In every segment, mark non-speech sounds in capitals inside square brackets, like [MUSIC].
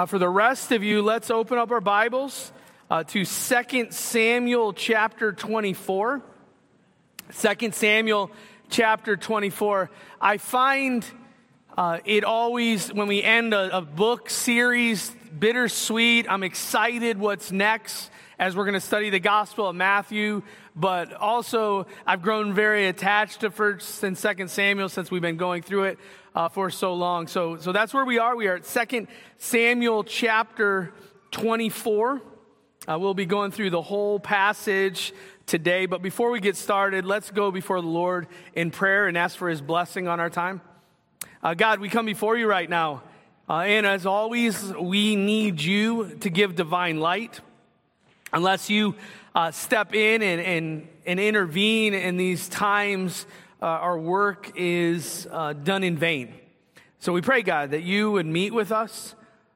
Uh, for the rest of you, let's open up our Bibles uh, to 2 Samuel chapter 24. 2 Samuel chapter 24. I find uh, it always, when we end a, a book series, bittersweet. I'm excited what's next as we're going to study the Gospel of Matthew. But also, I've grown very attached to First and Second Samuel since we've been going through it uh, for so long. So, so that's where we are. We are at Second Samuel chapter 24. Uh, we'll be going through the whole passage today. But before we get started, let's go before the Lord in prayer and ask for His blessing on our time. Uh, God, we come before you right now. Uh, and as always, we need you to give divine light. Unless you uh, step in and, and, and, intervene in these times, uh, our work is uh, done in vain. So we pray, God, that you would meet with us.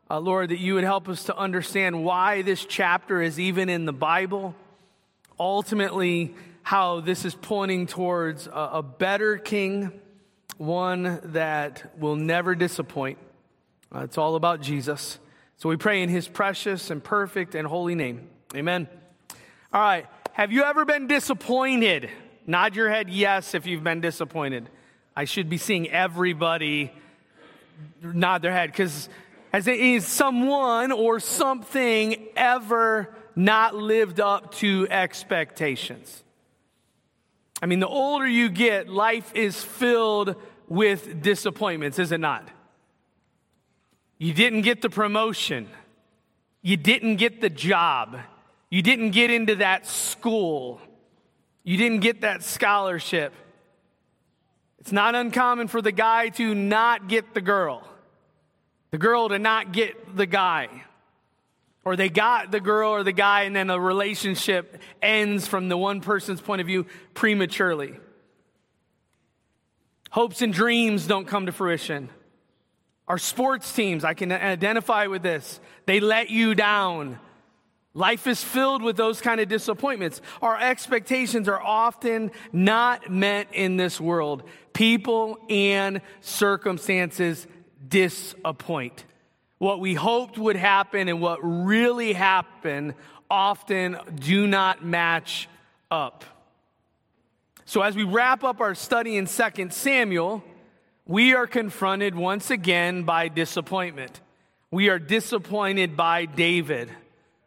Uh, Lord, that you would help us to understand why this chapter is even in the Bible. Ultimately, how this is pointing towards a, a better king, one that will never disappoint. Uh, it's all about Jesus. So we pray in his precious and perfect and holy name. Amen. All right. Have you ever been disappointed? Nod your head yes if you've been disappointed. I should be seeing everybody nod their head because has someone or something ever not lived up to expectations? I mean, the older you get, life is filled with disappointments, is it not? You didn't get the promotion. You didn't get the job. You didn't get into that school. You didn't get that scholarship. It's not uncommon for the guy to not get the girl, the girl to not get the guy. Or they got the girl or the guy, and then a relationship ends from the one person's point of view prematurely. Hopes and dreams don't come to fruition. Our sports teams, I can identify with this. They let you down. Life is filled with those kind of disappointments. Our expectations are often not met in this world. People and circumstances disappoint. What we hoped would happen and what really happened often do not match up. So as we wrap up our study in 2 Samuel, we are confronted once again by disappointment. We are disappointed by David.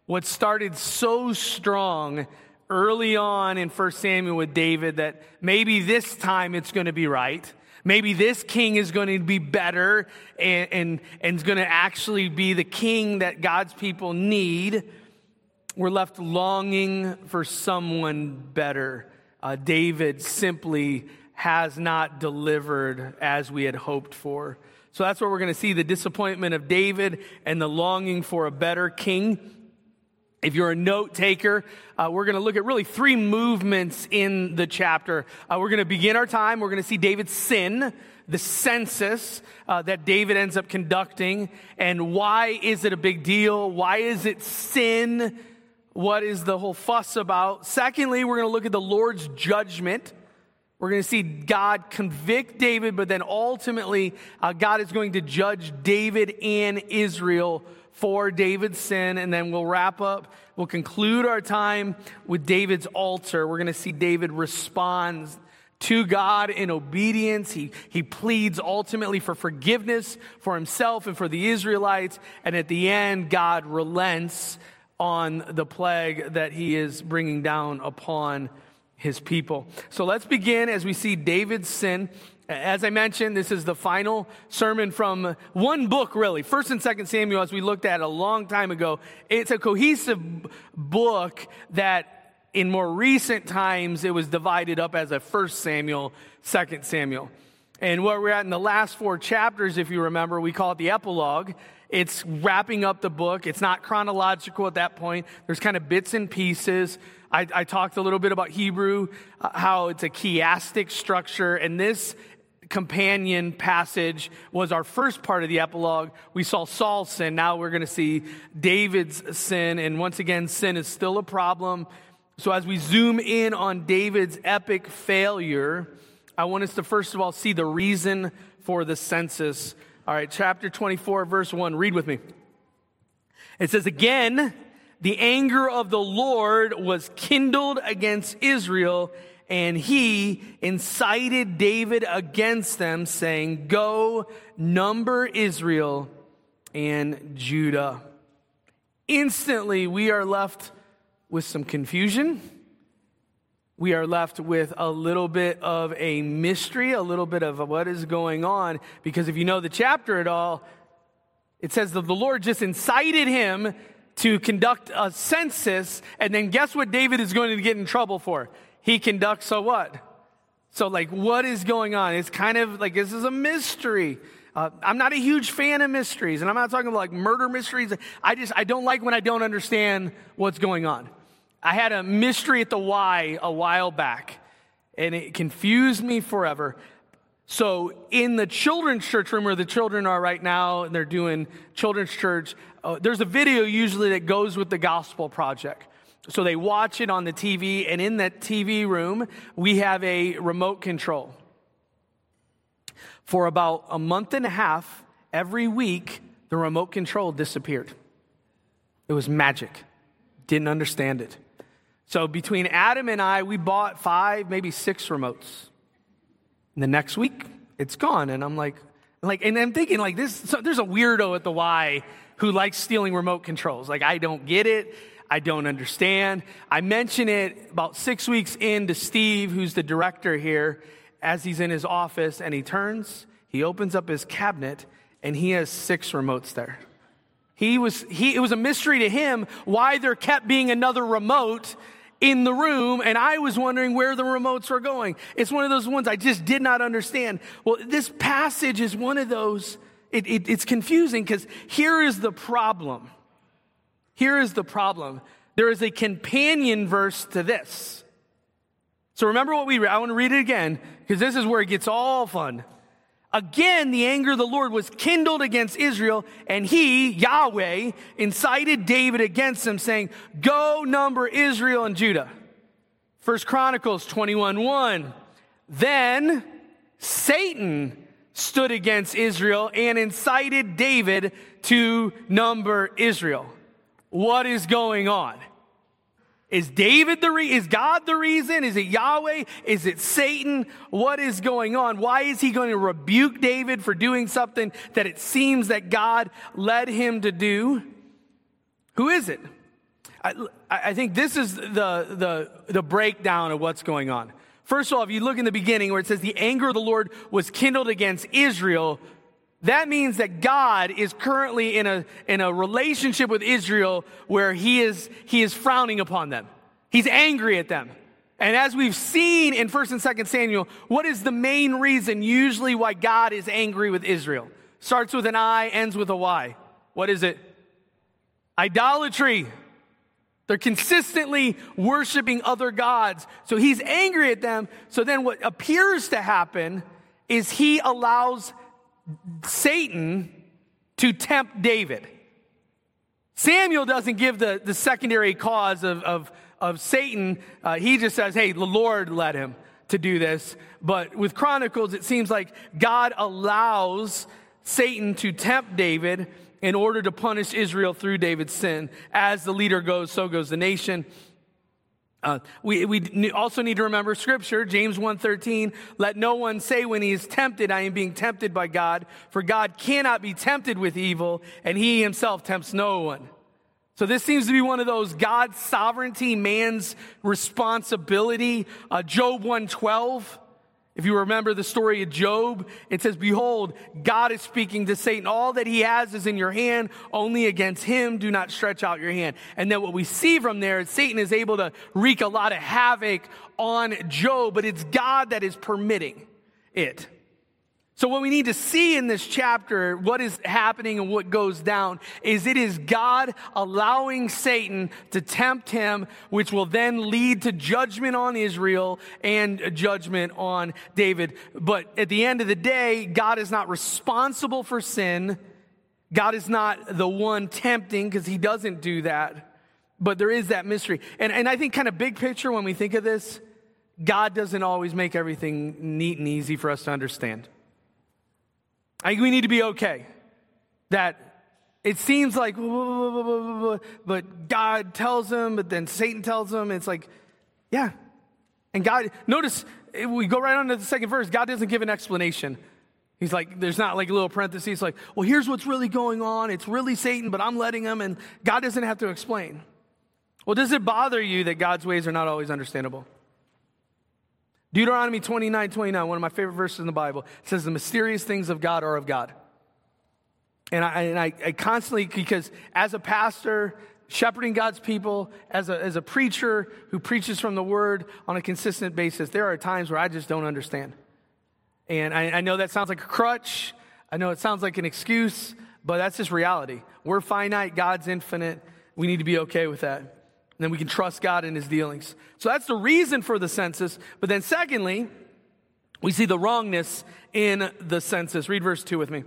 What started so strong early on in 1 Samuel with David that maybe this time it's going to be right. Maybe this king is going to be better and, and, and is going to actually be the king that God's people need. We're left longing for someone better. Uh, David simply has not delivered as we had hoped for. So that's where we're going to see the disappointment of David and the longing for a better king. If you're a note taker, uh, we're going to look at really three movements in the chapter. Uh, we're going to begin our time. We're going to see David's sin, the census uh, that David ends up conducting, and why is it a big deal? Why is it sin? What is the whole fuss about? Secondly, we're going to look at the Lord's judgment we're going to see God convict David, but then ultimately, uh, God is going to judge David and Israel for David's sin. And then we'll wrap up, we'll conclude our time with David's altar. We're going to see David responds to God in obedience. He, he pleads ultimately for forgiveness for himself and for the Israelites. And at the end, God relents on the plague that he is bringing down upon his people. So let's begin as we see David's sin. As I mentioned, this is the final sermon from one book, really. First and Second Samuel, as we looked at a long time ago. It's a cohesive book that in more recent times it was divided up as a First Samuel, Second Samuel. And what we're at in the last four chapters, if you remember, we call it the epilogue. It's wrapping up the book. It's not chronological at that point. There's kind of bits and pieces. I, I talked a little bit about Hebrew, uh, how it's a chiastic structure, and this companion passage was our first part of the epilogue. We saw Saul's sin. Now we're going to see David's sin. And once again, sin is still a problem. So as we zoom in on David's epic failure, I want us to first of all see the reason for the census. All right, chapter 24, verse 1. Read with me. It says, Again, the anger of the Lord was kindled against Israel, and he incited David against them, saying, Go number Israel and Judah. Instantly, we are left with some confusion. We are left with a little bit of a mystery, a little bit of what is going on. Because if you know the chapter at all, it says that the Lord just incited him to conduct a census, and then guess what David is going to get in trouble for? He conducts a what? So, like, what is going on? It's kind of like this is a mystery. Uh, I'm not a huge fan of mysteries, and I'm not talking about like murder mysteries. I just I don't like when I don't understand what's going on. I had a mystery at the Y a while back, and it confused me forever. So, in the children's church room where the children are right now, and they're doing children's church, uh, there's a video usually that goes with the gospel project. So they watch it on the TV, and in that TV room, we have a remote control for about a month and a half, every week, the remote control disappeared. It was magic. Didn't understand it. So between Adam and I, we bought five, maybe six remotes. And the next week, it's gone. And I'm like, like, and I'm thinking like this, so there's a weirdo at the Y who likes stealing remote controls. Like, I don't get it. I don't understand. I mention it about six weeks in to Steve, who's the director here, as he's in his office and he turns, he opens up his cabinet and he has six remotes there. He was, he, it was a mystery to him why there kept being another remote in the room, and I was wondering where the remotes were going. It's one of those ones I just did not understand. Well, this passage is one of those, it, it, it's confusing because here is the problem. Here is the problem. There is a companion verse to this. So remember what we read. I want to read it again because this is where it gets all fun. Again, the anger of the Lord was kindled against Israel, and he, Yahweh, incited David against them, saying, Go number Israel and Judah. First Chronicles 21 1. Then Satan stood against Israel and incited David to number Israel. What is going on? Is David the re- is God the reason? Is it Yahweh? Is it Satan? What is going on? Why is he going to rebuke David for doing something that it seems that God led him to do? Who is it? I, I think this is the, the, the breakdown of what's going on. First of all, if you look in the beginning where it says the anger of the Lord was kindled against Israel, that means that God is currently in a, in a relationship with Israel where he is, he is frowning upon them. He's angry at them. And as we've seen in 1st and 2nd Samuel, what is the main reason usually why God is angry with Israel? Starts with an I, ends with a Y. What is it? Idolatry. They're consistently worshiping other gods. So he's angry at them. So then what appears to happen is he allows Satan to tempt David. Samuel doesn't give the, the secondary cause of, of, of Satan. Uh, he just says, hey, the Lord led him to do this. But with Chronicles, it seems like God allows Satan to tempt David in order to punish Israel through David's sin. As the leader goes, so goes the nation. Uh, we, we also need to remember scripture, James 1.13, let no one say when he is tempted, I am being tempted by God, for God cannot be tempted with evil, and he himself tempts no one. So this seems to be one of those God's sovereignty, man's responsibility. Uh, Job 112, if you remember the story of Job, it says, Behold, God is speaking to Satan. All that he has is in your hand. Only against him do not stretch out your hand. And then what we see from there is Satan is able to wreak a lot of havoc on Job, but it's God that is permitting it. So, what we need to see in this chapter, what is happening and what goes down, is it is God allowing Satan to tempt him, which will then lead to judgment on Israel and judgment on David. But at the end of the day, God is not responsible for sin. God is not the one tempting because he doesn't do that. But there is that mystery. And, and I think, kind of big picture, when we think of this, God doesn't always make everything neat and easy for us to understand. I think we need to be okay that it seems like, but God tells him, but then Satan tells him. It's like, yeah. And God, notice, we go right on to the second verse. God doesn't give an explanation. He's like, there's not like a little parenthesis, like, well, here's what's really going on. It's really Satan, but I'm letting him, and God doesn't have to explain. Well, does it bother you that God's ways are not always understandable? Deuteronomy 29 29, one of my favorite verses in the Bible, says, The mysterious things of God are of God. And I, and I, I constantly, because as a pastor, shepherding God's people, as a, as a preacher who preaches from the word on a consistent basis, there are times where I just don't understand. And I, I know that sounds like a crutch. I know it sounds like an excuse, but that's just reality. We're finite, God's infinite. We need to be okay with that. And then we can trust God in his dealings. So that's the reason for the census. But then, secondly, we see the wrongness in the census. Read verse 2 with me.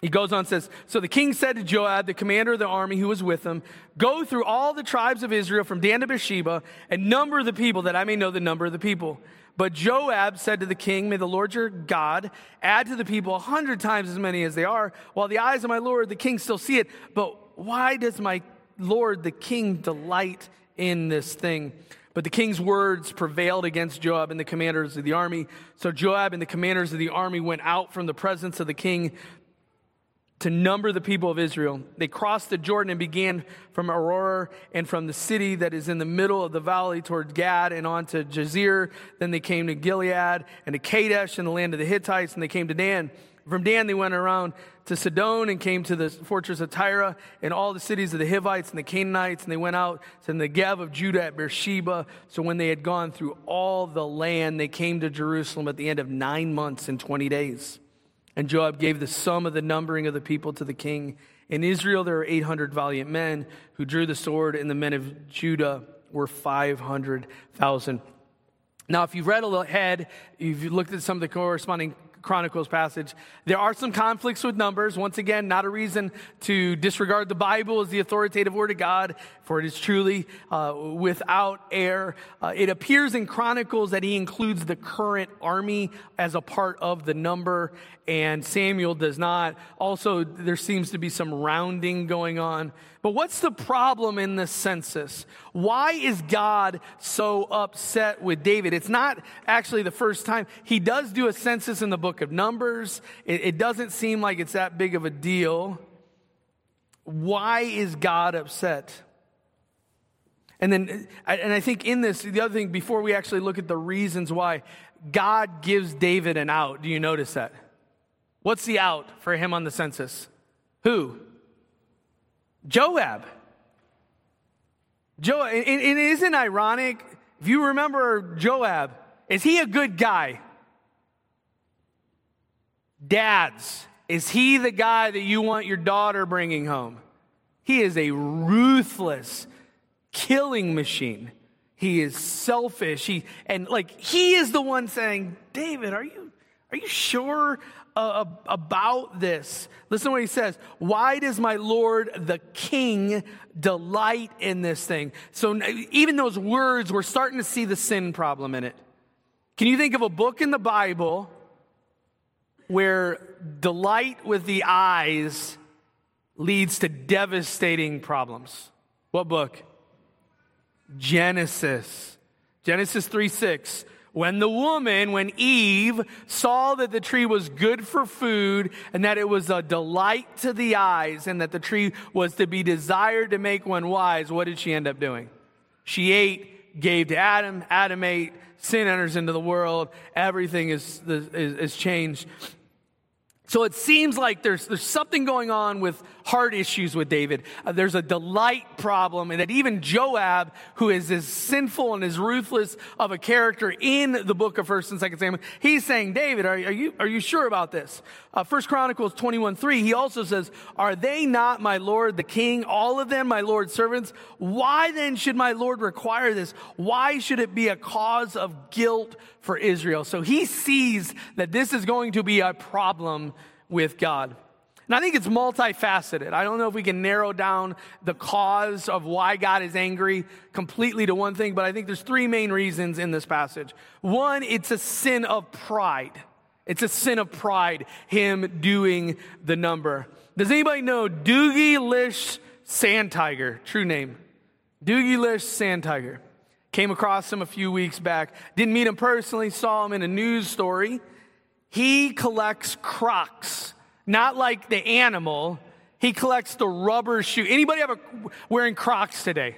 He goes on and says, So the king said to Joab, the commander of the army who was with him, Go through all the tribes of Israel from Dan to Beersheba and number the people that I may know the number of the people. But Joab said to the king, May the Lord your God add to the people a hundred times as many as they are, while the eyes of my Lord the king still see it. But why does my Lord the king delight in this thing? But the king's words prevailed against Joab and the commanders of the army. So Joab and the commanders of the army went out from the presence of the king to number the people of Israel. They crossed the Jordan and began from Aroer and from the city that is in the middle of the valley toward Gad and on to Jazer. Then they came to Gilead and to Kadesh in the land of the Hittites, and they came to Dan. From Dan, they went around to Sidon and came to the fortress of Tyre and all the cities of the Hivites and the Canaanites, and they went out to the Negev of Judah at Beersheba. So when they had gone through all the land, they came to Jerusalem at the end of nine months and 20 days. And Joab gave the sum of the numbering of the people to the king. In Israel, there were 800 valiant men who drew the sword, and the men of Judah were 500,000. Now, if you've read ahead, if you've looked at some of the corresponding Chronicles passage. There are some conflicts with numbers. Once again, not a reason to disregard the Bible as the authoritative word of God, for it is truly uh, without error. Uh, it appears in Chronicles that he includes the current army as a part of the number, and Samuel does not. Also, there seems to be some rounding going on. But what's the problem in the census? Why is God so upset with David? It's not actually the first time. He does do a census in the book of Numbers. It, it doesn't seem like it's that big of a deal. Why is God upset? And then, and I think in this, the other thing, before we actually look at the reasons why, God gives David an out. Do you notice that? What's the out for him on the census? Who? Joab. Joab. And, and isn't ironic? If you remember Joab, is he a good guy? Dads, is he the guy that you want your daughter bringing home? He is a ruthless killing machine. He is selfish. He and like he is the one saying, "David, are you are you sure uh, about this. Listen to what he says. Why does my Lord the King delight in this thing? So even those words, we're starting to see the sin problem in it. Can you think of a book in the Bible where delight with the eyes leads to devastating problems? What book? Genesis. Genesis 3 6. When the woman, when Eve saw that the tree was good for food and that it was a delight to the eyes and that the tree was to be desired to make one wise, what did she end up doing? She ate, gave to Adam, Adam ate, sin enters into the world, everything is, is, is changed. So it seems like there's, there's something going on with heart issues with David. Uh, there's a delight problem, and that even Joab, who is as sinful and as ruthless of a character in the book of First and Second Samuel, he's saying, David, are, are you are you sure about this? Uh, First Chronicles 21 3, he also says, Are they not my Lord the king, all of them my Lord's servants? Why then should my Lord require this? Why should it be a cause of guilt for Israel? So he sees that this is going to be a problem with God. And I think it's multifaceted. I don't know if we can narrow down the cause of why God is angry completely to one thing, but I think there's three main reasons in this passage. One, it's a sin of pride. It's a sin of pride, him doing the number. Does anybody know Doogie Lish Sand Tiger? True name. Doogie Lish Sand Tiger. Came across him a few weeks back. Didn't meet him personally, saw him in a news story. He collects crocs, not like the animal. He collects the rubber shoe. Anybody ever wearing crocs today?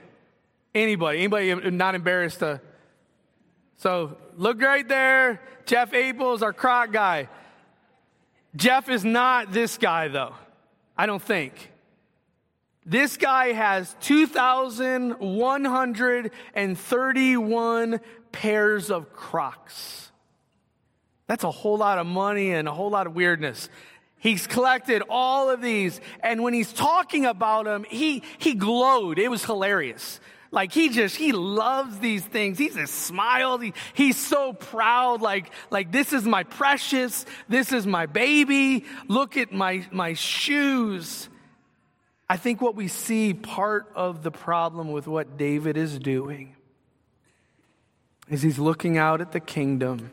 Anybody? Anybody not embarrassed to? So look right there. Jeff Aples, our croc guy. Jeff is not this guy, though. I don't think. This guy has 2,131 pairs of Crocs. That's a whole lot of money and a whole lot of weirdness. He's collected all of these, and when he's talking about them, he, he glowed. It was hilarious. Like he just, he loves these things. He just smiled. He, he's so proud. Like, like this is my precious. This is my baby. Look at my, my shoes. I think what we see part of the problem with what David is doing is he's looking out at the kingdom.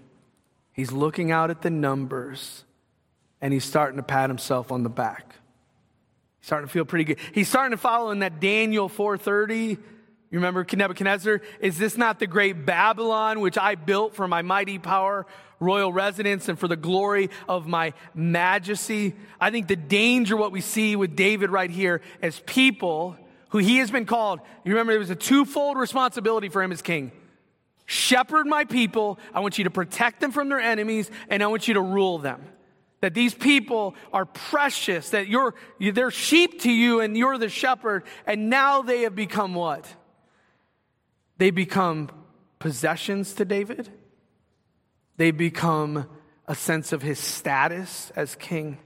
He's looking out at the numbers and he's starting to pat himself on the back. He's starting to feel pretty good. He's starting to follow in that Daniel 430 you remember Nebuchadnezzar? Is this not the great Babylon which I built for my mighty power, royal residence, and for the glory of my majesty? I think the danger, what we see with David right here, as people who he has been called. You remember, there was a twofold responsibility for him as king shepherd my people. I want you to protect them from their enemies, and I want you to rule them. That these people are precious, that you're, they're sheep to you, and you're the shepherd, and now they have become what? They become possessions to David. They become a sense of his status as king.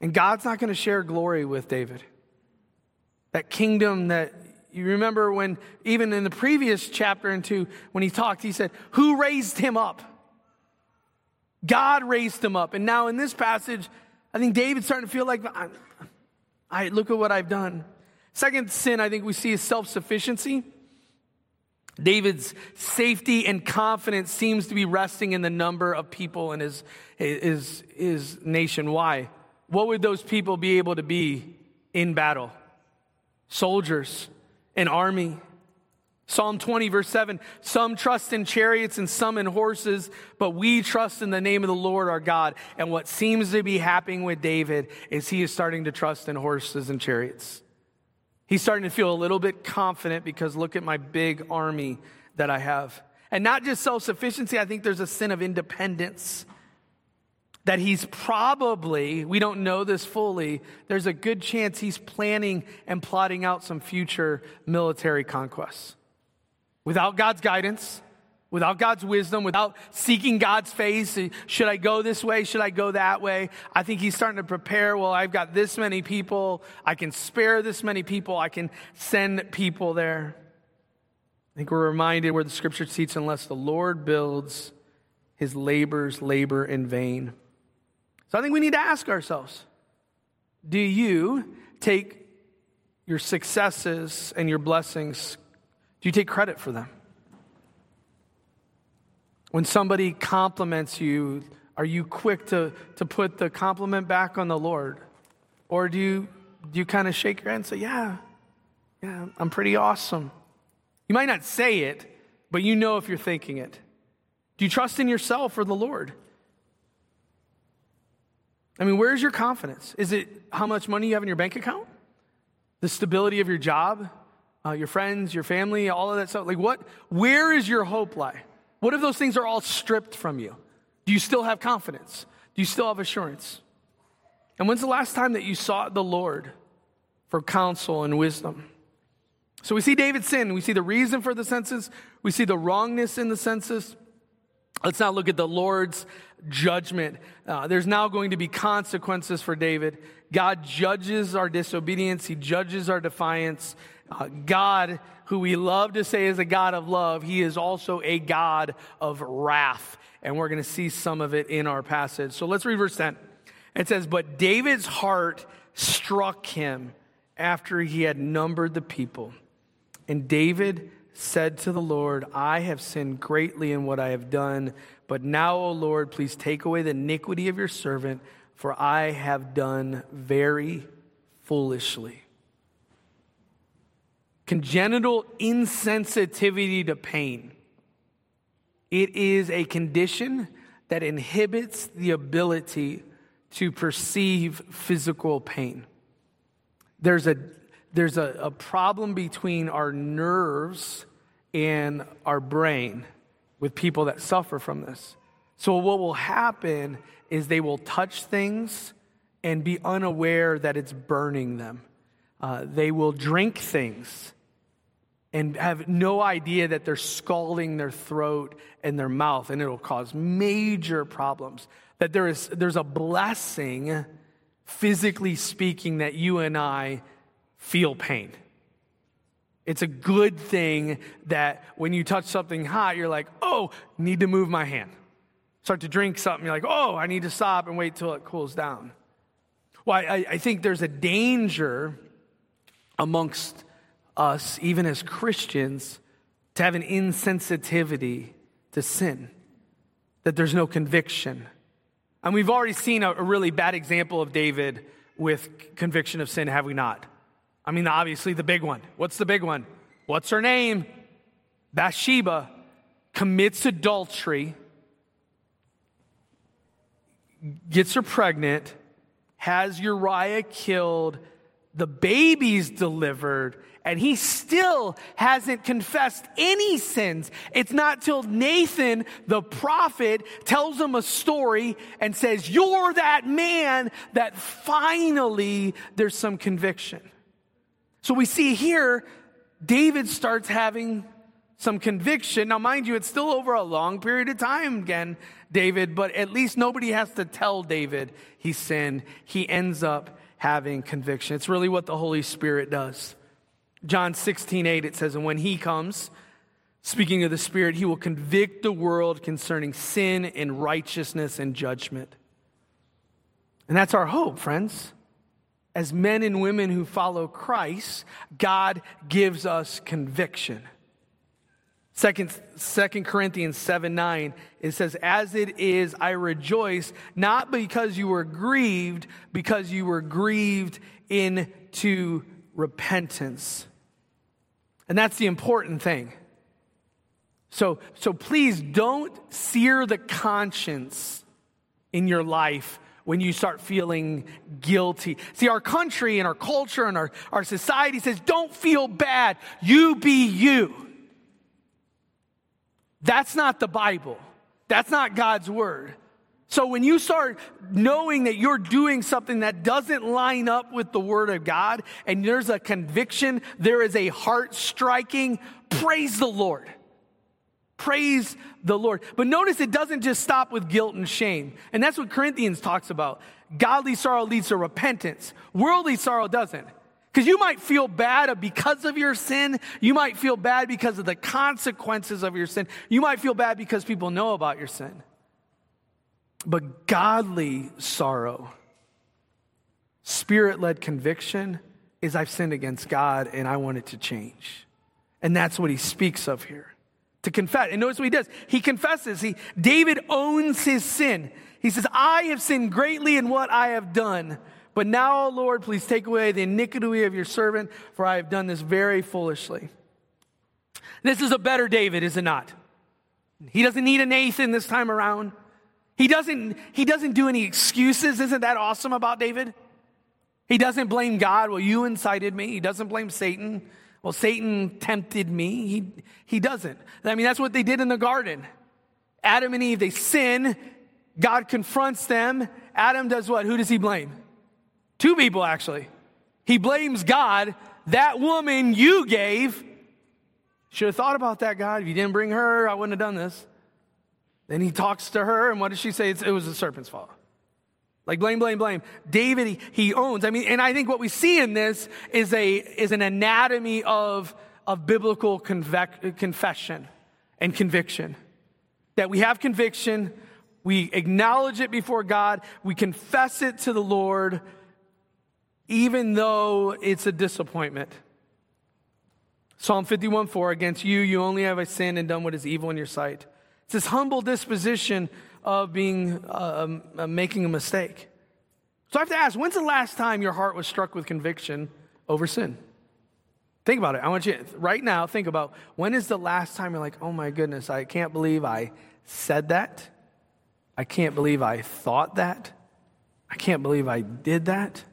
And God's not going to share glory with David. That kingdom that you remember when, even in the previous chapter and two, when he talked, he said, Who raised him up? God raised him up. And now in this passage, I think David's starting to feel like, I, I look at what I've done. Second sin I think we see is self sufficiency. David's safety and confidence seems to be resting in the number of people in his, his, his nation. Why? What would those people be able to be in battle? Soldiers, an army. Psalm 20, verse 7 Some trust in chariots and some in horses, but we trust in the name of the Lord our God. And what seems to be happening with David is he is starting to trust in horses and chariots. He's starting to feel a little bit confident because look at my big army that I have. And not just self sufficiency, I think there's a sin of independence. That he's probably, we don't know this fully, there's a good chance he's planning and plotting out some future military conquests. Without God's guidance, without God's wisdom, without seeking God's face. Eh, should I go this way? Should I go that way? I think he's starting to prepare. Well, I've got this many people. I can spare this many people. I can send people there. I think we're reminded where the scripture teaches unless the Lord builds, his labors labor in vain. So I think we need to ask ourselves do you take your successes and your blessings, do you take credit for them? When somebody compliments you, are you quick to, to put the compliment back on the Lord? Or do you, do you kind of shake your head and say, Yeah, yeah, I'm pretty awesome? You might not say it, but you know if you're thinking it. Do you trust in yourself or the Lord? I mean, where's your confidence? Is it how much money you have in your bank account? The stability of your job? Uh, your friends, your family, all of that stuff? Like, what, where is your hope lie? What if those things are all stripped from you? Do you still have confidence? Do you still have assurance? And when's the last time that you sought the Lord for counsel and wisdom? So we see David's sin. We see the reason for the census. We see the wrongness in the census. Let's now look at the Lord's judgment. Uh, there's now going to be consequences for David. God judges our disobedience, He judges our defiance. Uh, God who we love to say is a God of love, he is also a God of wrath. And we're going to see some of it in our passage. So let's read verse 10. It says, But David's heart struck him after he had numbered the people. And David said to the Lord, I have sinned greatly in what I have done. But now, O Lord, please take away the iniquity of your servant. for I have done very foolishly. Congenital insensitivity to pain. It is a condition that inhibits the ability to perceive physical pain. There's a, there's a, a problem between our nerves and our brain with people that suffer from this. So, what will happen is they will touch things and be unaware that it's burning them. Uh, they will drink things and have no idea that they're scalding their throat and their mouth, and it'll cause major problems. That there is, there's a blessing, physically speaking, that you and I feel pain. It's a good thing that when you touch something hot, you're like, oh, need to move my hand. Start to drink something, you're like, oh, I need to stop and wait till it cools down. Well, I, I think there's a danger amongst us, even as Christians, to have an insensitivity to sin, that there's no conviction. And we've already seen a, really bad example of David with conviction of sin, have we not? I mean, obviously, the big one. What's the big one? What's her name? Bathsheba commits adultery, gets her pregnant, has Uriah killed, the baby's delivered, and he still hasn't confessed any sins. It's not till Nathan, the prophet, tells him a story and says, You're that man, that finally there's some conviction. So we see here, David starts having some conviction. Now, mind you, it's still over a long period of time again, David, but at least nobody has to tell David he sinned. He ends up having conviction. It's really what the Holy Spirit does. John 16, 8, it says, And when he comes, speaking of the Spirit, he will convict the world concerning sin and righteousness and judgment. And that's our hope, friends as men and women who follow Christ, God gives us conviction. Second, Second Corinthians 7 9, it says, As it is, I rejoice, not because you were grieved, because you were grieved into repentance. And that's the important thing. So, so please don't sear the conscience in your life when you start feeling guilty. See, our country and our culture and our, our society says, don't feel bad. You be you. That's not the Bible. That's not God's word. So when you start knowing that you're doing something that doesn't line up with the word of God and there's a conviction, there is a heart striking, praise the Lord. Praise the Lord. But notice it doesn't just stop with guilt and shame. And that's what Corinthians talks about. Godly sorrow leads to repentance, worldly sorrow doesn't. Because you might feel bad because of your sin. You might feel bad because of the consequences of your sin. You might feel bad because people know about your sin. But godly sorrow, spirit led conviction, is I've sinned against God and I want it to change. And that's what he speaks of here to confess. And notice what he does. He confesses. He, David owns his sin. He says, I have sinned greatly in what I have done. But now, Lord, please take away the iniquity of your servant, for I have done this very foolishly. This is a better David, is it not? He doesn't need a Nathan this time around. He doesn't, he doesn't do any excuses. Isn't that awesome about David? He doesn't blame God. Well, you incited me. He doesn't blame Satan. Well, Satan tempted me. He, he doesn't. I mean, that's what they did in the garden. Adam and Eve, they sin. God confronts them. Adam does what? Who does he blame? Two people, actually. He blames God. That woman you gave. Should have thought about that, God. If you didn't bring her, I wouldn't have done this. Then he talks to her, and what does she say? It's, it was the serpent's fault. Like blame, blame, blame. David, he, he, owns. I mean, and I think what we see in this is a is an anatomy of of biblical convec- confession and conviction. That we have conviction, we acknowledge it before God, we confess it to the Lord, even though it's a disappointment. Psalm 51 4 Against you, you only have I sinned and done what is evil in your sight. It's this humble disposition of being uh, um, uh, making a mistake. So I have to ask, when's the last time your heart was struck with conviction over sin? Think about it. I want you right now, think about when is the last time you're like, oh my goodness, I can't believe I said that. I can't believe I thought that. I can't believe I did that.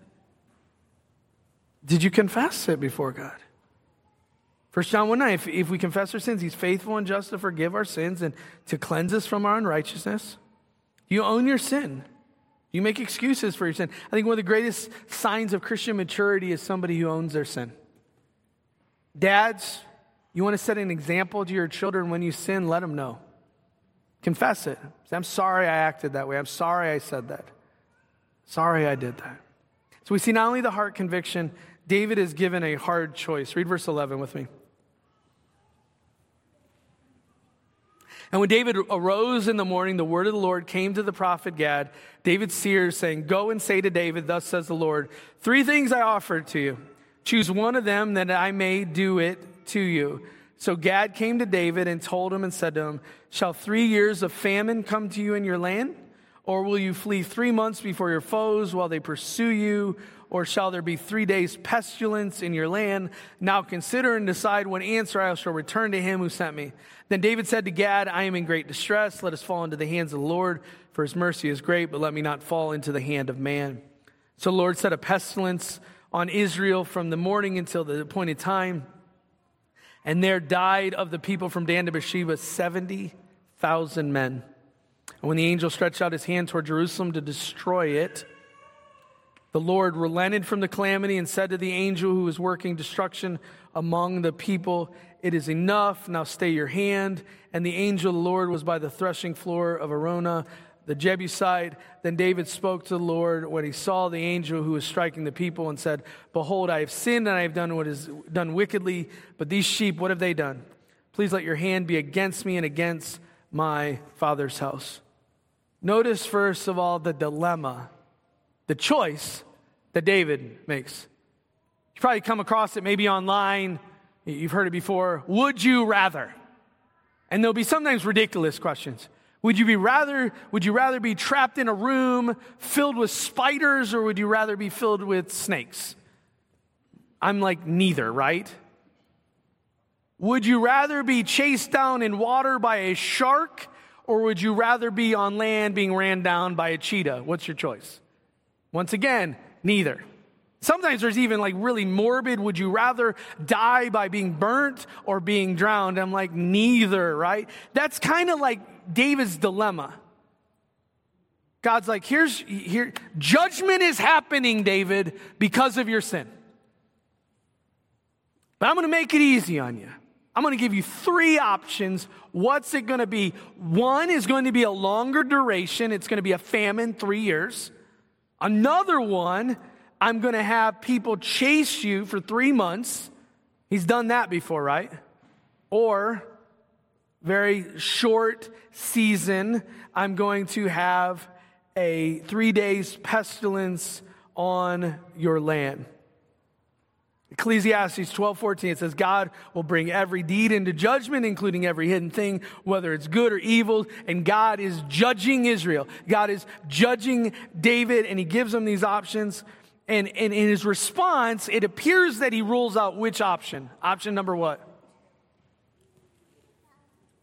Did you confess it before God? First John 1 9, if, if we confess our sins, he's faithful and just to forgive our sins and to cleanse us from our unrighteousness. You own your sin. You make excuses for your sin. I think one of the greatest signs of Christian maturity is somebody who owns their sin. Dads, you want to set an example to your children when you sin, let them know. Confess it. Say, I'm sorry I acted that way. I'm sorry I said that. Sorry I did that. So we see not only the heart conviction, David is given a hard choice. Read verse 11 with me. And when David arose in the morning, the word of the Lord came to the prophet Gad, David's seer, saying, Go and say to David, Thus says the Lord, Three things I offer to you. Choose one of them that I may do it to you. So Gad came to David and told him and said to him, Shall three years of famine come to you in your land? Or will you flee three months before your foes while they pursue you? Or shall there be three days pestilence in your land? Now consider and decide what answer I shall return to him who sent me. Then David said to Gad, I am in great distress. Let us fall into the hands of the Lord, for his mercy is great, but let me not fall into the hand of man. So the Lord set a pestilence on Israel from the morning until the appointed time. And there died of the people from Dan to Beersheba 70,000 men. And when the angel stretched out his hand toward Jerusalem to destroy it, the Lord relented from the calamity and said to the angel who was working destruction among the people, It is enough, now stay your hand. And the angel of the Lord was by the threshing floor of Araunah, the Jebusite. Then David spoke to the Lord when he saw the angel who was striking the people and said, Behold, I have sinned and I have done what is done wickedly, but these sheep, what have they done? Please let your hand be against me and against my father's house. Notice, first of all, the dilemma, the choice that David makes. You probably come across it maybe online. You've heard it before. Would you rather? And there'll be sometimes ridiculous questions. Would you be rather would you rather be trapped in a room filled with spiders or would you rather be filled with snakes? I'm like neither, right? Would you rather be chased down in water by a shark or would you rather be on land being ran down by a cheetah? What's your choice? Once again, neither. Sometimes there's even like really morbid, would you rather die by being burnt or being drowned? I'm like, neither, right? That's kind of like David's dilemma. God's like, here's here, judgment is happening, David, because of your sin. But I'm going to make it easy on you. I'm going to give you three options. What's it going to be? One is going to be a longer duration. It's going to be a famine, three years. Another one, I'm going to have people chase you for three months. He's done that before, right? Or very short season, I'm going to have a three days pestilence on your land. Ecclesiastes 12, 14, it says, God will bring every deed into judgment, including every hidden thing, whether it's good or evil. And God is judging Israel. God is judging David, and he gives him these options. And, and in his response, it appears that he rules out which option? Option number what?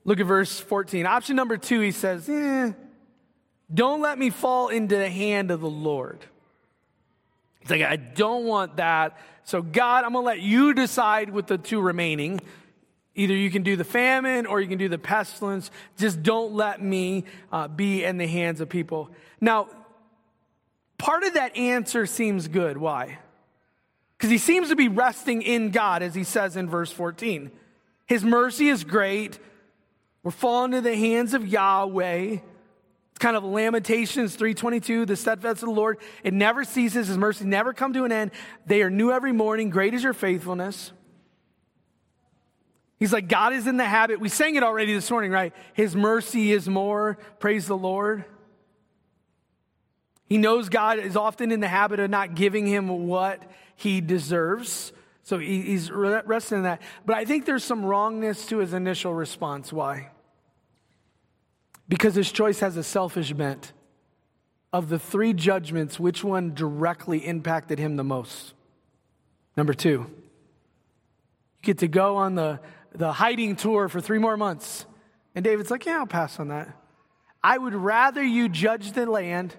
Look at verse 14. Option number two, he says, eh, Don't let me fall into the hand of the Lord. He's like, I don't want that. So, God, I'm going to let you decide with the two remaining. Either you can do the famine or you can do the pestilence. Just don't let me uh, be in the hands of people. Now, part of that answer seems good. Why? Because he seems to be resting in God, as he says in verse 14. His mercy is great. We're falling into the hands of Yahweh. It's kind of Lamentations 322, the steadfast of the Lord. It never ceases. His mercy never come to an end. They are new every morning. Great is your faithfulness. He's like, God is in the habit. We sang it already this morning, right? His mercy is more. Praise the Lord. He knows God is often in the habit of not giving him what he deserves. So he's resting in that. But I think there's some wrongness to his initial response. Why? Because his choice has a selfish bent. of the three judgments, which one directly impacted him the most? Number two, you get to go on the, the hiding tour for three more months. And David's like, Yeah, I'll pass on that. I would rather you judge the land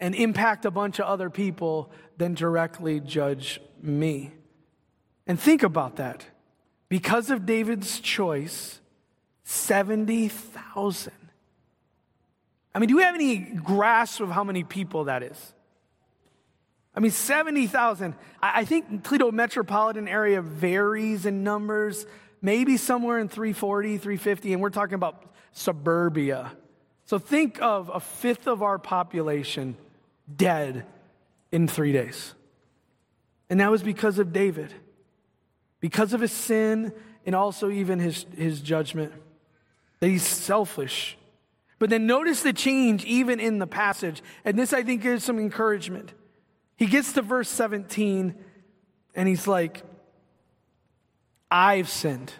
and impact a bunch of other people than directly judge me. And think about that. Because of David's choice, 70,000. I mean, do we have any grasp of how many people that is? I mean, 70,000. I think Toledo metropolitan area varies in numbers, maybe somewhere in 340, 350, and we're talking about suburbia. So think of a fifth of our population dead in three days. And that was because of David, because of his sin and also even his, his judgment, that he's selfish. But then notice the change even in the passage. And this, I think, gives some encouragement. He gets to verse 17 and he's like, I've sinned.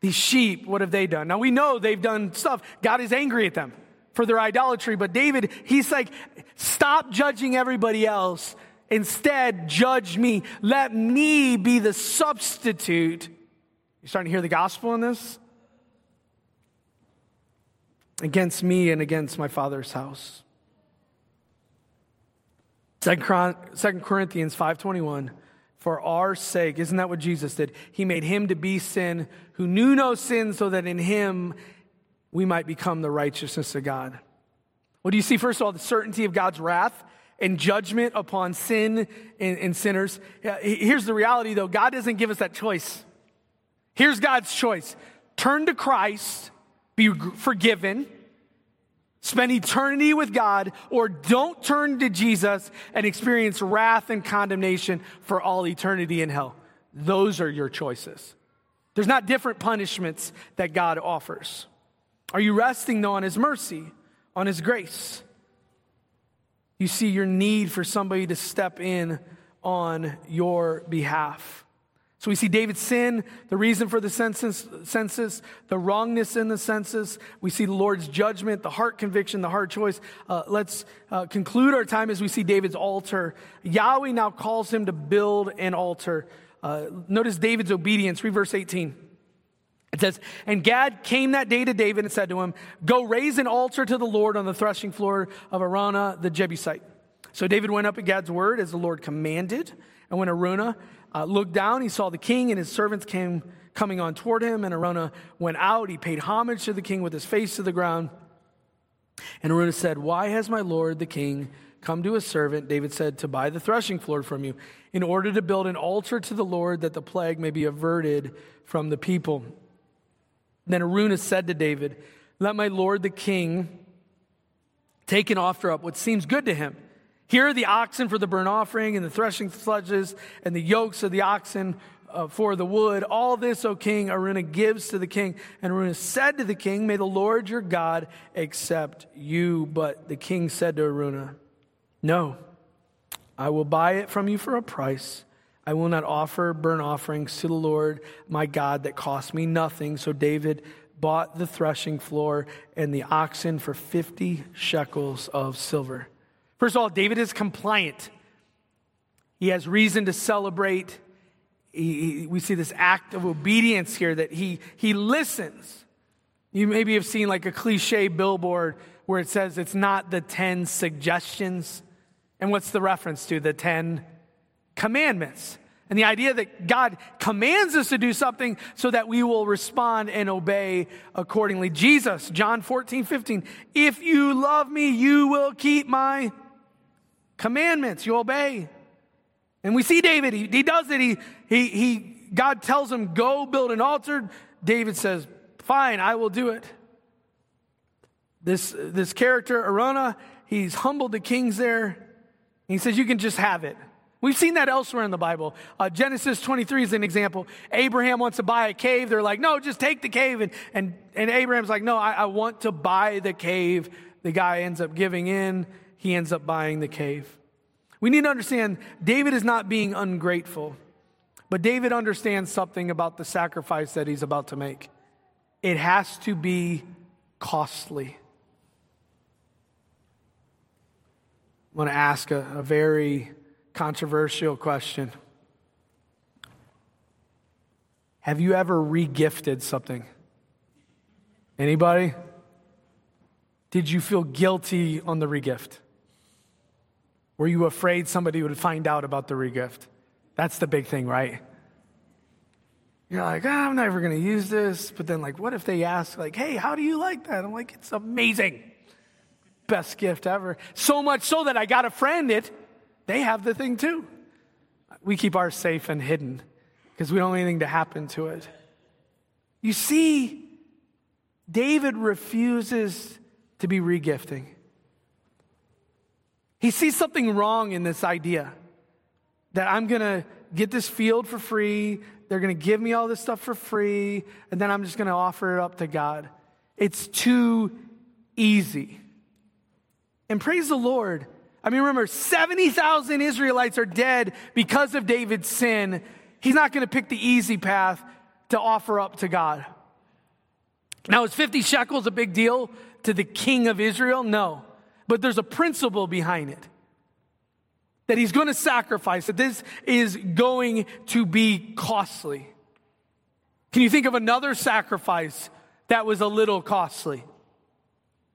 These sheep, what have they done? Now we know they've done stuff. God is angry at them for their idolatry. But David, he's like, stop judging everybody else. Instead, judge me. Let me be the substitute. You starting to hear the gospel in this? Against me and against my father's house. Second Corinthians 521 for our sake. Isn't that what Jesus did? He made him to be sin who knew no sin so that in him we might become the righteousness of God. What do you see? First of all, the certainty of God's wrath and judgment upon sin and, and sinners. Here's the reality though God doesn't give us that choice. Here's God's choice turn to Christ, be forgiven, spend eternity with God, or don't turn to Jesus and experience wrath and condemnation for all eternity in hell. Those are your choices. There's not different punishments that God offers. Are you resting, though, on His mercy, on His grace? You see your need for somebody to step in on your behalf. So we see David's sin, the reason for the census, census, the wrongness in the census. We see the Lord's judgment, the heart conviction, the hard choice. Uh, let's uh, conclude our time as we see David's altar. Yahweh now calls him to build an altar. Uh, notice David's obedience. Read verse 18. It says, And Gad came that day to David and said to him, Go raise an altar to the Lord on the threshing floor of Araunah the Jebusite. So David went up at Gad's word as the Lord commanded. And when Araunah uh, looked down, he saw the king and his servants came coming on toward him. And Araunah went out. He paid homage to the king with his face to the ground. And Araunah said, Why has my lord the king come to his servant? David said, To buy the threshing floor from you, in order to build an altar to the Lord that the plague may be averted from the people. Then Araunah said to David, Let my lord the king take and offer up what seems good to him. Here are the oxen for the burnt offering, and the threshing sledges, and the yokes of the oxen uh, for the wood. All this, O king, Araunah gives to the king. And Araunah said to the king, May the Lord your God accept you. But the king said to Araunah, No, I will buy it from you for a price I will not offer burnt offerings to the Lord my God that cost me nothing. So David bought the threshing floor and the oxen for 50 shekels of silver. First of all, David is compliant. He has reason to celebrate. He, he, we see this act of obedience here that he, he listens. You maybe have seen like a cliche billboard where it says it's not the 10 suggestions. And what's the reference to? The 10 commandments. And the idea that God commands us to do something so that we will respond and obey accordingly. Jesus, John 14, 15. If you love me, you will keep my commandments. You obey. And we see David, he, he does it. He, he, he, God tells him, go build an altar. David says, fine, I will do it. This, this character, Araunah, he's humbled the kings there. He says, you can just have it. We've seen that elsewhere in the Bible. Uh, Genesis 23 is an example. Abraham wants to buy a cave. They're like, no, just take the cave. And, and, and Abraham's like, no, I, I want to buy the cave. The guy ends up giving in. He ends up buying the cave. We need to understand David is not being ungrateful, but David understands something about the sacrifice that he's about to make. It has to be costly. I want to ask a, a very controversial question. Have you ever regifted something? Anybody? Did you feel guilty on the regift? Were you afraid somebody would find out about the regift? That's the big thing, right? You're like, oh, I'm never going to use this. But then, like, what if they ask, like, hey, how do you like that? I'm like, it's amazing. Best gift ever. So much so that I got a friend it. They have the thing too. We keep ours safe and hidden because we don't want anything to happen to it. You see, David refuses to be regifting. He sees something wrong in this idea that I'm going to get this field for free, they're going to give me all this stuff for free, and then I'm just going to offer it up to God. It's too easy. And praise the Lord. I mean, remember, 70,000 Israelites are dead because of David's sin. He's not going to pick the easy path to offer up to God. Now, is 50 shekels a big deal to the king of Israel? No. But there's a principle behind it that he's going to sacrifice, that this is going to be costly. Can you think of another sacrifice that was a little costly?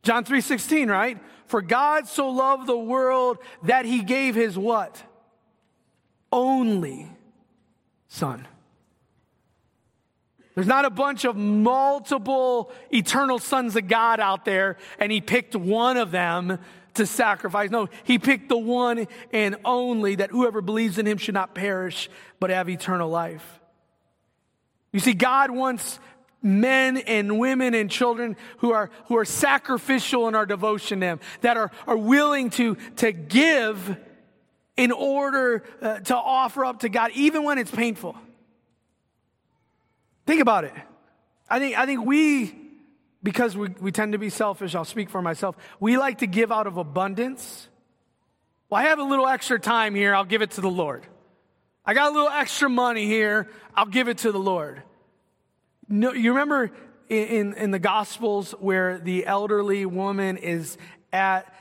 John 3:16, right? For God so loved the world that he gave his what? Only son. There's not a bunch of multiple eternal sons of God out there and he picked one of them to sacrifice. No, he picked the one and only that whoever believes in him should not perish, but have eternal life. You see, God wants men and women and children who are, who are sacrificial in our devotion to him, that are, are willing to, to give in order uh, to offer up to God, even when it's painful. Think about it. I think, I think we because we, we tend to be selfish, I'll speak for myself. We like to give out of abundance. Well, I have a little extra time here, I'll give it to the Lord. I got a little extra money here, I'll give it to the Lord. No, you remember in, in, the Gospels where the elderly woman is at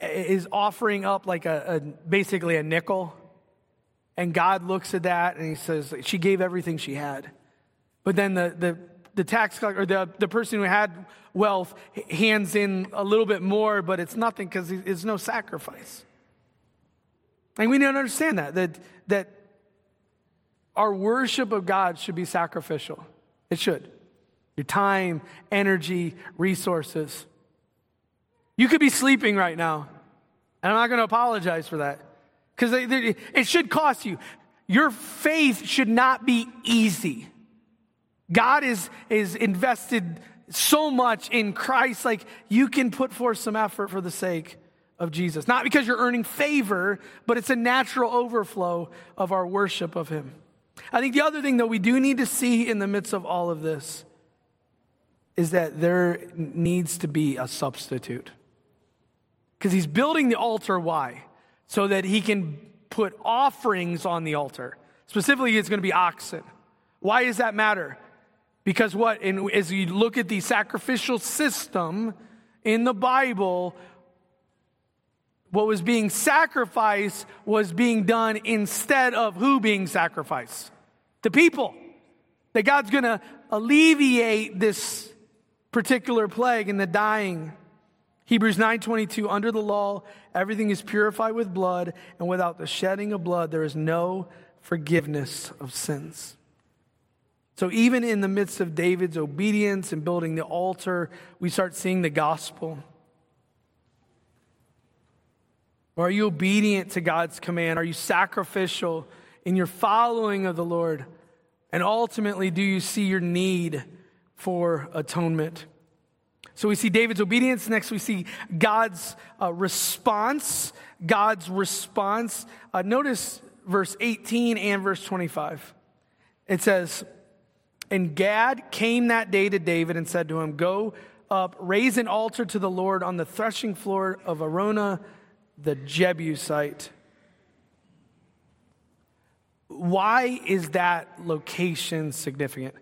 is offering up like a, a basically a nickel, and God looks at that and He says she gave everything she had, but then the the the tax collector or the, the person who had wealth hands in a little bit more, but it's nothing because it's no sacrifice. And we need to understand that, that, that our worship of God should be sacrificial. It should. Your time, energy, resources. You could be sleeping right now, and I'm not going to apologize for that because it should cost you. Your faith should not be easy. God is, is invested so much in Christ, like you can put forth some effort for the sake of Jesus. Not because you're earning favor, but it's a natural overflow of our worship of Him. I think the other thing that we do need to see in the midst of all of this is that there needs to be a substitute. Because He's building the altar, why? So that He can put offerings on the altar. Specifically, it's going to be oxen. Why does that matter? Because what, in, as you look at the sacrificial system in the Bible, what was being sacrificed was being done instead of who being sacrificed? The people. That God's going to alleviate this particular plague and the dying. Hebrews 9:22 under the law everything is purified with blood and without the shedding of blood there is no forgiveness of sins. So, even in the midst of David's obedience and building the altar, we start seeing the gospel. Or are you obedient to God's command? Are you sacrificial in your following of the Lord? And ultimately, do you see your need for atonement? So we see David's obedience. Next, we see God's uh, response. God's response. Uh, notice verse 18 and verse 25. It says, and Gad came that day to David and said to him, Go up, raise an altar to the Lord on the threshing floor of Araunah, the Jebusite. Why is that location significant?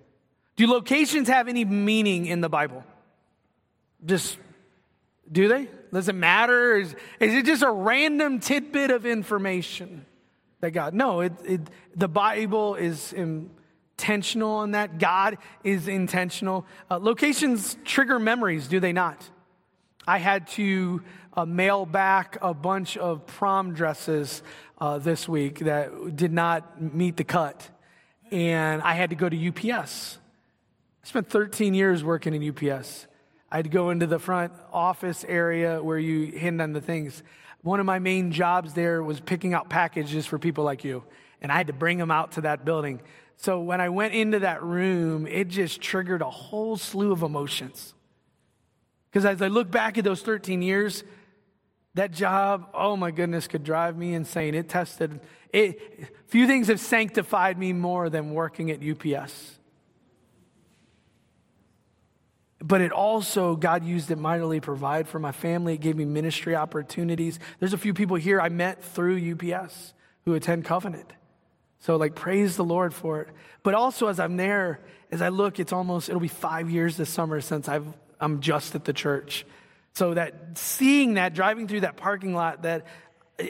Do locations have any meaning in the Bible? Just do they? Does it matter? Is, is it just a random tidbit of information that God? No, it, it, the Bible is intentional on that. God is intentional. Uh, locations trigger memories, do they not? I had to uh, mail back a bunch of prom dresses uh, this week that did not meet the cut. And I had to go to UPS. I spent 13 years working in UPS. I'd go into the front office area where you hand on the things. One of my main jobs there was picking out packages for people like you, and I had to bring them out to that building. So when I went into that room, it just triggered a whole slew of emotions. Because as I look back at those 13 years, that job, oh my goodness, could drive me insane. It tested, it, few things have sanctified me more than working at UPS. but it also, God used it mightily to provide for my family. It gave me ministry opportunities. There's a few people here I met through UPS who attend Covenant. So, like, praise the Lord for it. But also, as I'm there, as I look, it's almost, it'll be five years this summer since I've, I'm just at the church. So, that seeing that, driving through that parking lot, that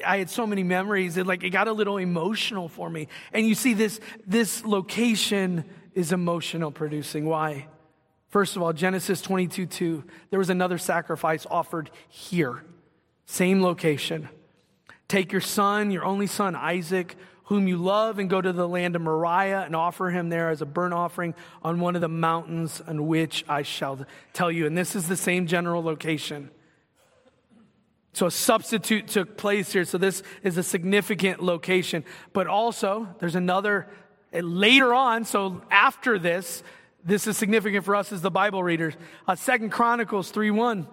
I had so many memories, it like, it got a little emotional for me. And you see, this, this location is emotional producing. Why? First of all, Genesis 22 2, there was another sacrifice offered here, same location. Take your son, your only son, Isaac, whom you love, and go to the land of Moriah and offer him there as a burnt offering on one of the mountains on which I shall tell you. And this is the same general location. So a substitute took place here. So this is a significant location. But also, there's another later on, so after this, this is significant for us as the Bible readers. Uh, Second Chronicles 3 1.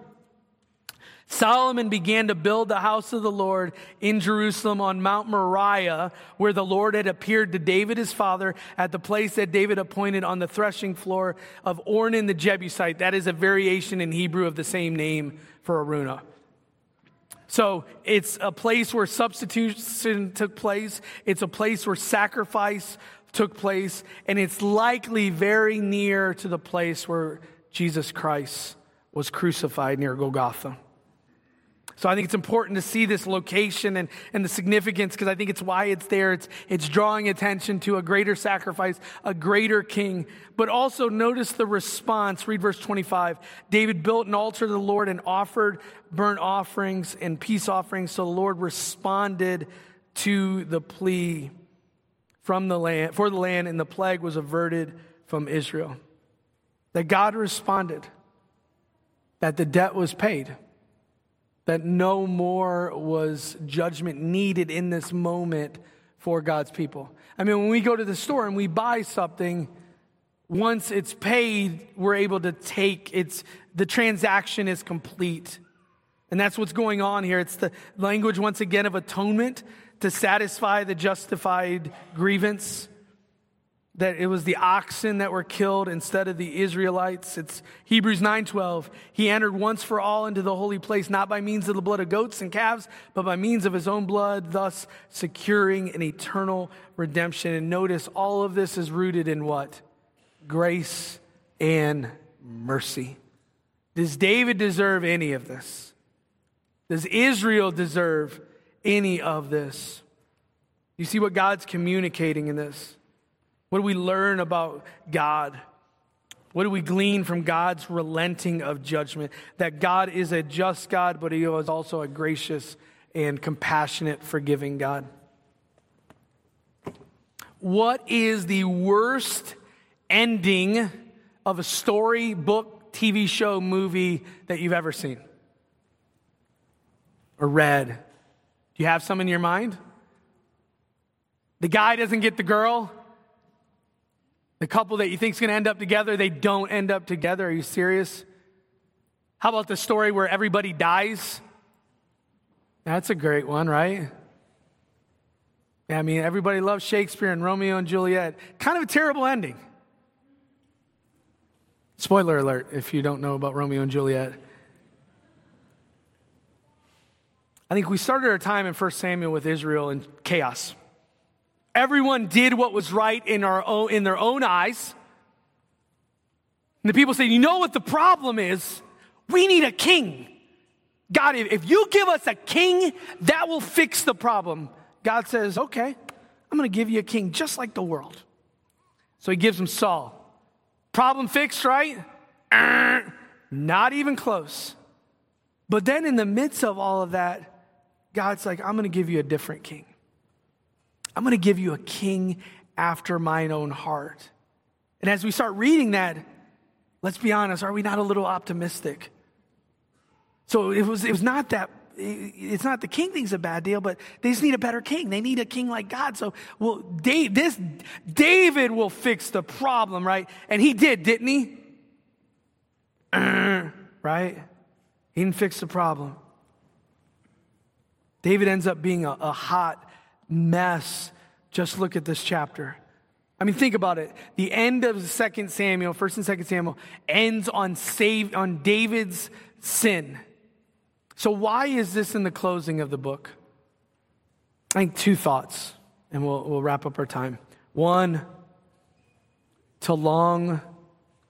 Solomon began to build the house of the Lord in Jerusalem on Mount Moriah, where the Lord had appeared to David his father at the place that David appointed on the threshing floor of Ornan the Jebusite. That is a variation in Hebrew of the same name for Araunah. So it's a place where substitution took place. It's a place where sacrifice took place, and it's likely very near to the place where Jesus Christ was crucified near Golgotha. So I think it's important to see this location and, and the significance because I think it's why it's there. It's, it's drawing attention to a greater sacrifice, a greater king. But also notice the response. Read verse 25. David built an altar to the Lord and offered burnt offerings and peace offerings. So the Lord responded to the plea from the land, for the land, and the plague was averted from Israel. That God responded, that the debt was paid, that no more was judgment needed in this moment for God's people. I mean, when we go to the store and we buy something, once it's paid, we're able to take it's the transaction is complete. And that's what's going on here. It's the language once again of atonement to satisfy the justified grievance that it was the oxen that were killed instead of the Israelites. It's Hebrews 9:12. He entered once for all into the holy place not by means of the blood of goats and calves, but by means of his own blood, thus securing an eternal redemption. And notice all of this is rooted in what? Grace and mercy. Does David deserve any of this? Does Israel deserve any of this. You see what God's communicating in this? What do we learn about God? What do we glean from God's relenting of judgment? That God is a just God, but He is also a gracious and compassionate, forgiving God. What is the worst ending of a story, book, TV show, movie that you've ever seen or read? Do you have some in your mind? The guy doesn't get the girl. The couple that you think is going to end up together, they don't end up together. Are you serious? How about the story where everybody dies? That's a great one, right? Yeah, I mean, everybody loves Shakespeare and Romeo and Juliet. Kind of a terrible ending. Spoiler alert if you don't know about Romeo and Juliet. I think we started our time in 1 Samuel with Israel in chaos. Everyone did what was right in, our own, in their own eyes. And the people said, You know what the problem is? We need a king. God, if you give us a king, that will fix the problem. God says, okay, I'm going to give you a king just like the world. So he gives him Saul. Problem fixed, right? [CLEARS THROAT] Not even close. But then, in the midst of all of that, God's like, I'm going to give you a different king. I'm going to give you a king after mine own heart. And as we start reading that, let's be honest, are we not a little optimistic? So it was, it was not that, it's not the king thing's a bad deal, but they just need a better king. They need a king like God. So, well, Dave, this, David will fix the problem, right? And he did, didn't he? [CLEARS THROAT] right? He didn't fix the problem. David ends up being a, a hot mess. Just look at this chapter. I mean, think about it. The end of 2 Samuel, 1st and 2nd Samuel, ends on, save, on David's sin. So, why is this in the closing of the book? I think two thoughts, and we'll, we'll wrap up our time. One, to long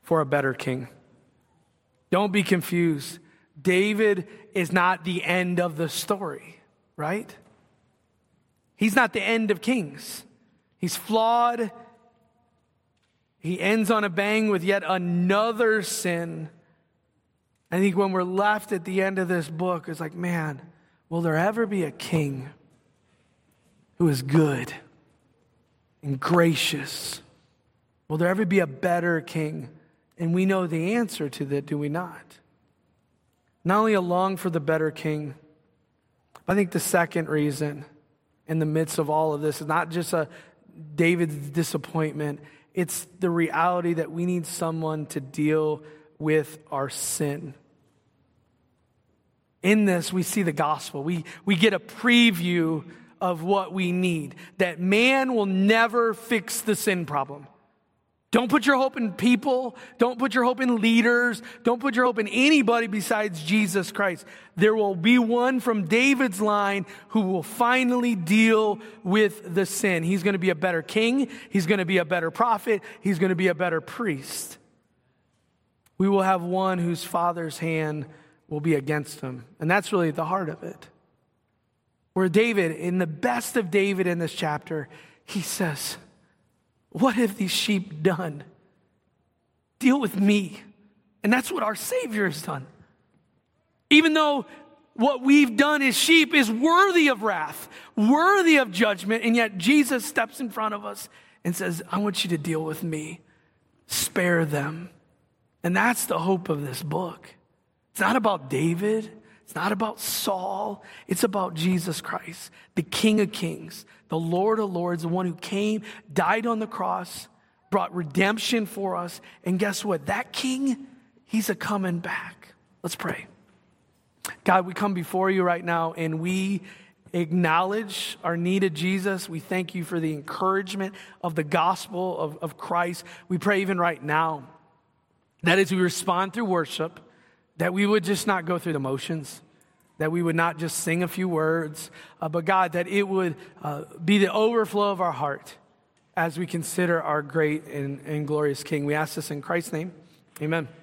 for a better king. Don't be confused. David is not the end of the story, right? He's not the end of Kings. He's flawed. He ends on a bang with yet another sin. I think when we're left at the end of this book, it's like, man, will there ever be a king who is good and gracious? Will there ever be a better king? And we know the answer to that, do we not? Not only a long for the better king, but I think the second reason in the midst of all of this is not just a David's disappointment, it's the reality that we need someone to deal with our sin. In this, we see the gospel. We, we get a preview of what we need. That man will never fix the sin problem. Don't put your hope in people. Don't put your hope in leaders. Don't put your hope in anybody besides Jesus Christ. There will be one from David's line who will finally deal with the sin. He's going to be a better king. He's going to be a better prophet. He's going to be a better priest. We will have one whose father's hand will be against him. And that's really the heart of it. Where David, in the best of David in this chapter, he says, what have these sheep done? Deal with me. And that's what our Savior has done. Even though what we've done as sheep is worthy of wrath, worthy of judgment, and yet Jesus steps in front of us and says, I want you to deal with me. Spare them. And that's the hope of this book. It's not about David. It's not about Saul. It's about Jesus Christ, the King of Kings, the Lord of Lords, the one who came, died on the cross, brought redemption for us. And guess what? That King, he's a coming back. Let's pray. God, we come before you right now and we acknowledge our need of Jesus. We thank you for the encouragement of the gospel of, of Christ. We pray even right now that as we respond through worship, that we would just not go through the motions, that we would not just sing a few words, uh, but God, that it would uh, be the overflow of our heart as we consider our great and, and glorious King. We ask this in Christ's name. Amen.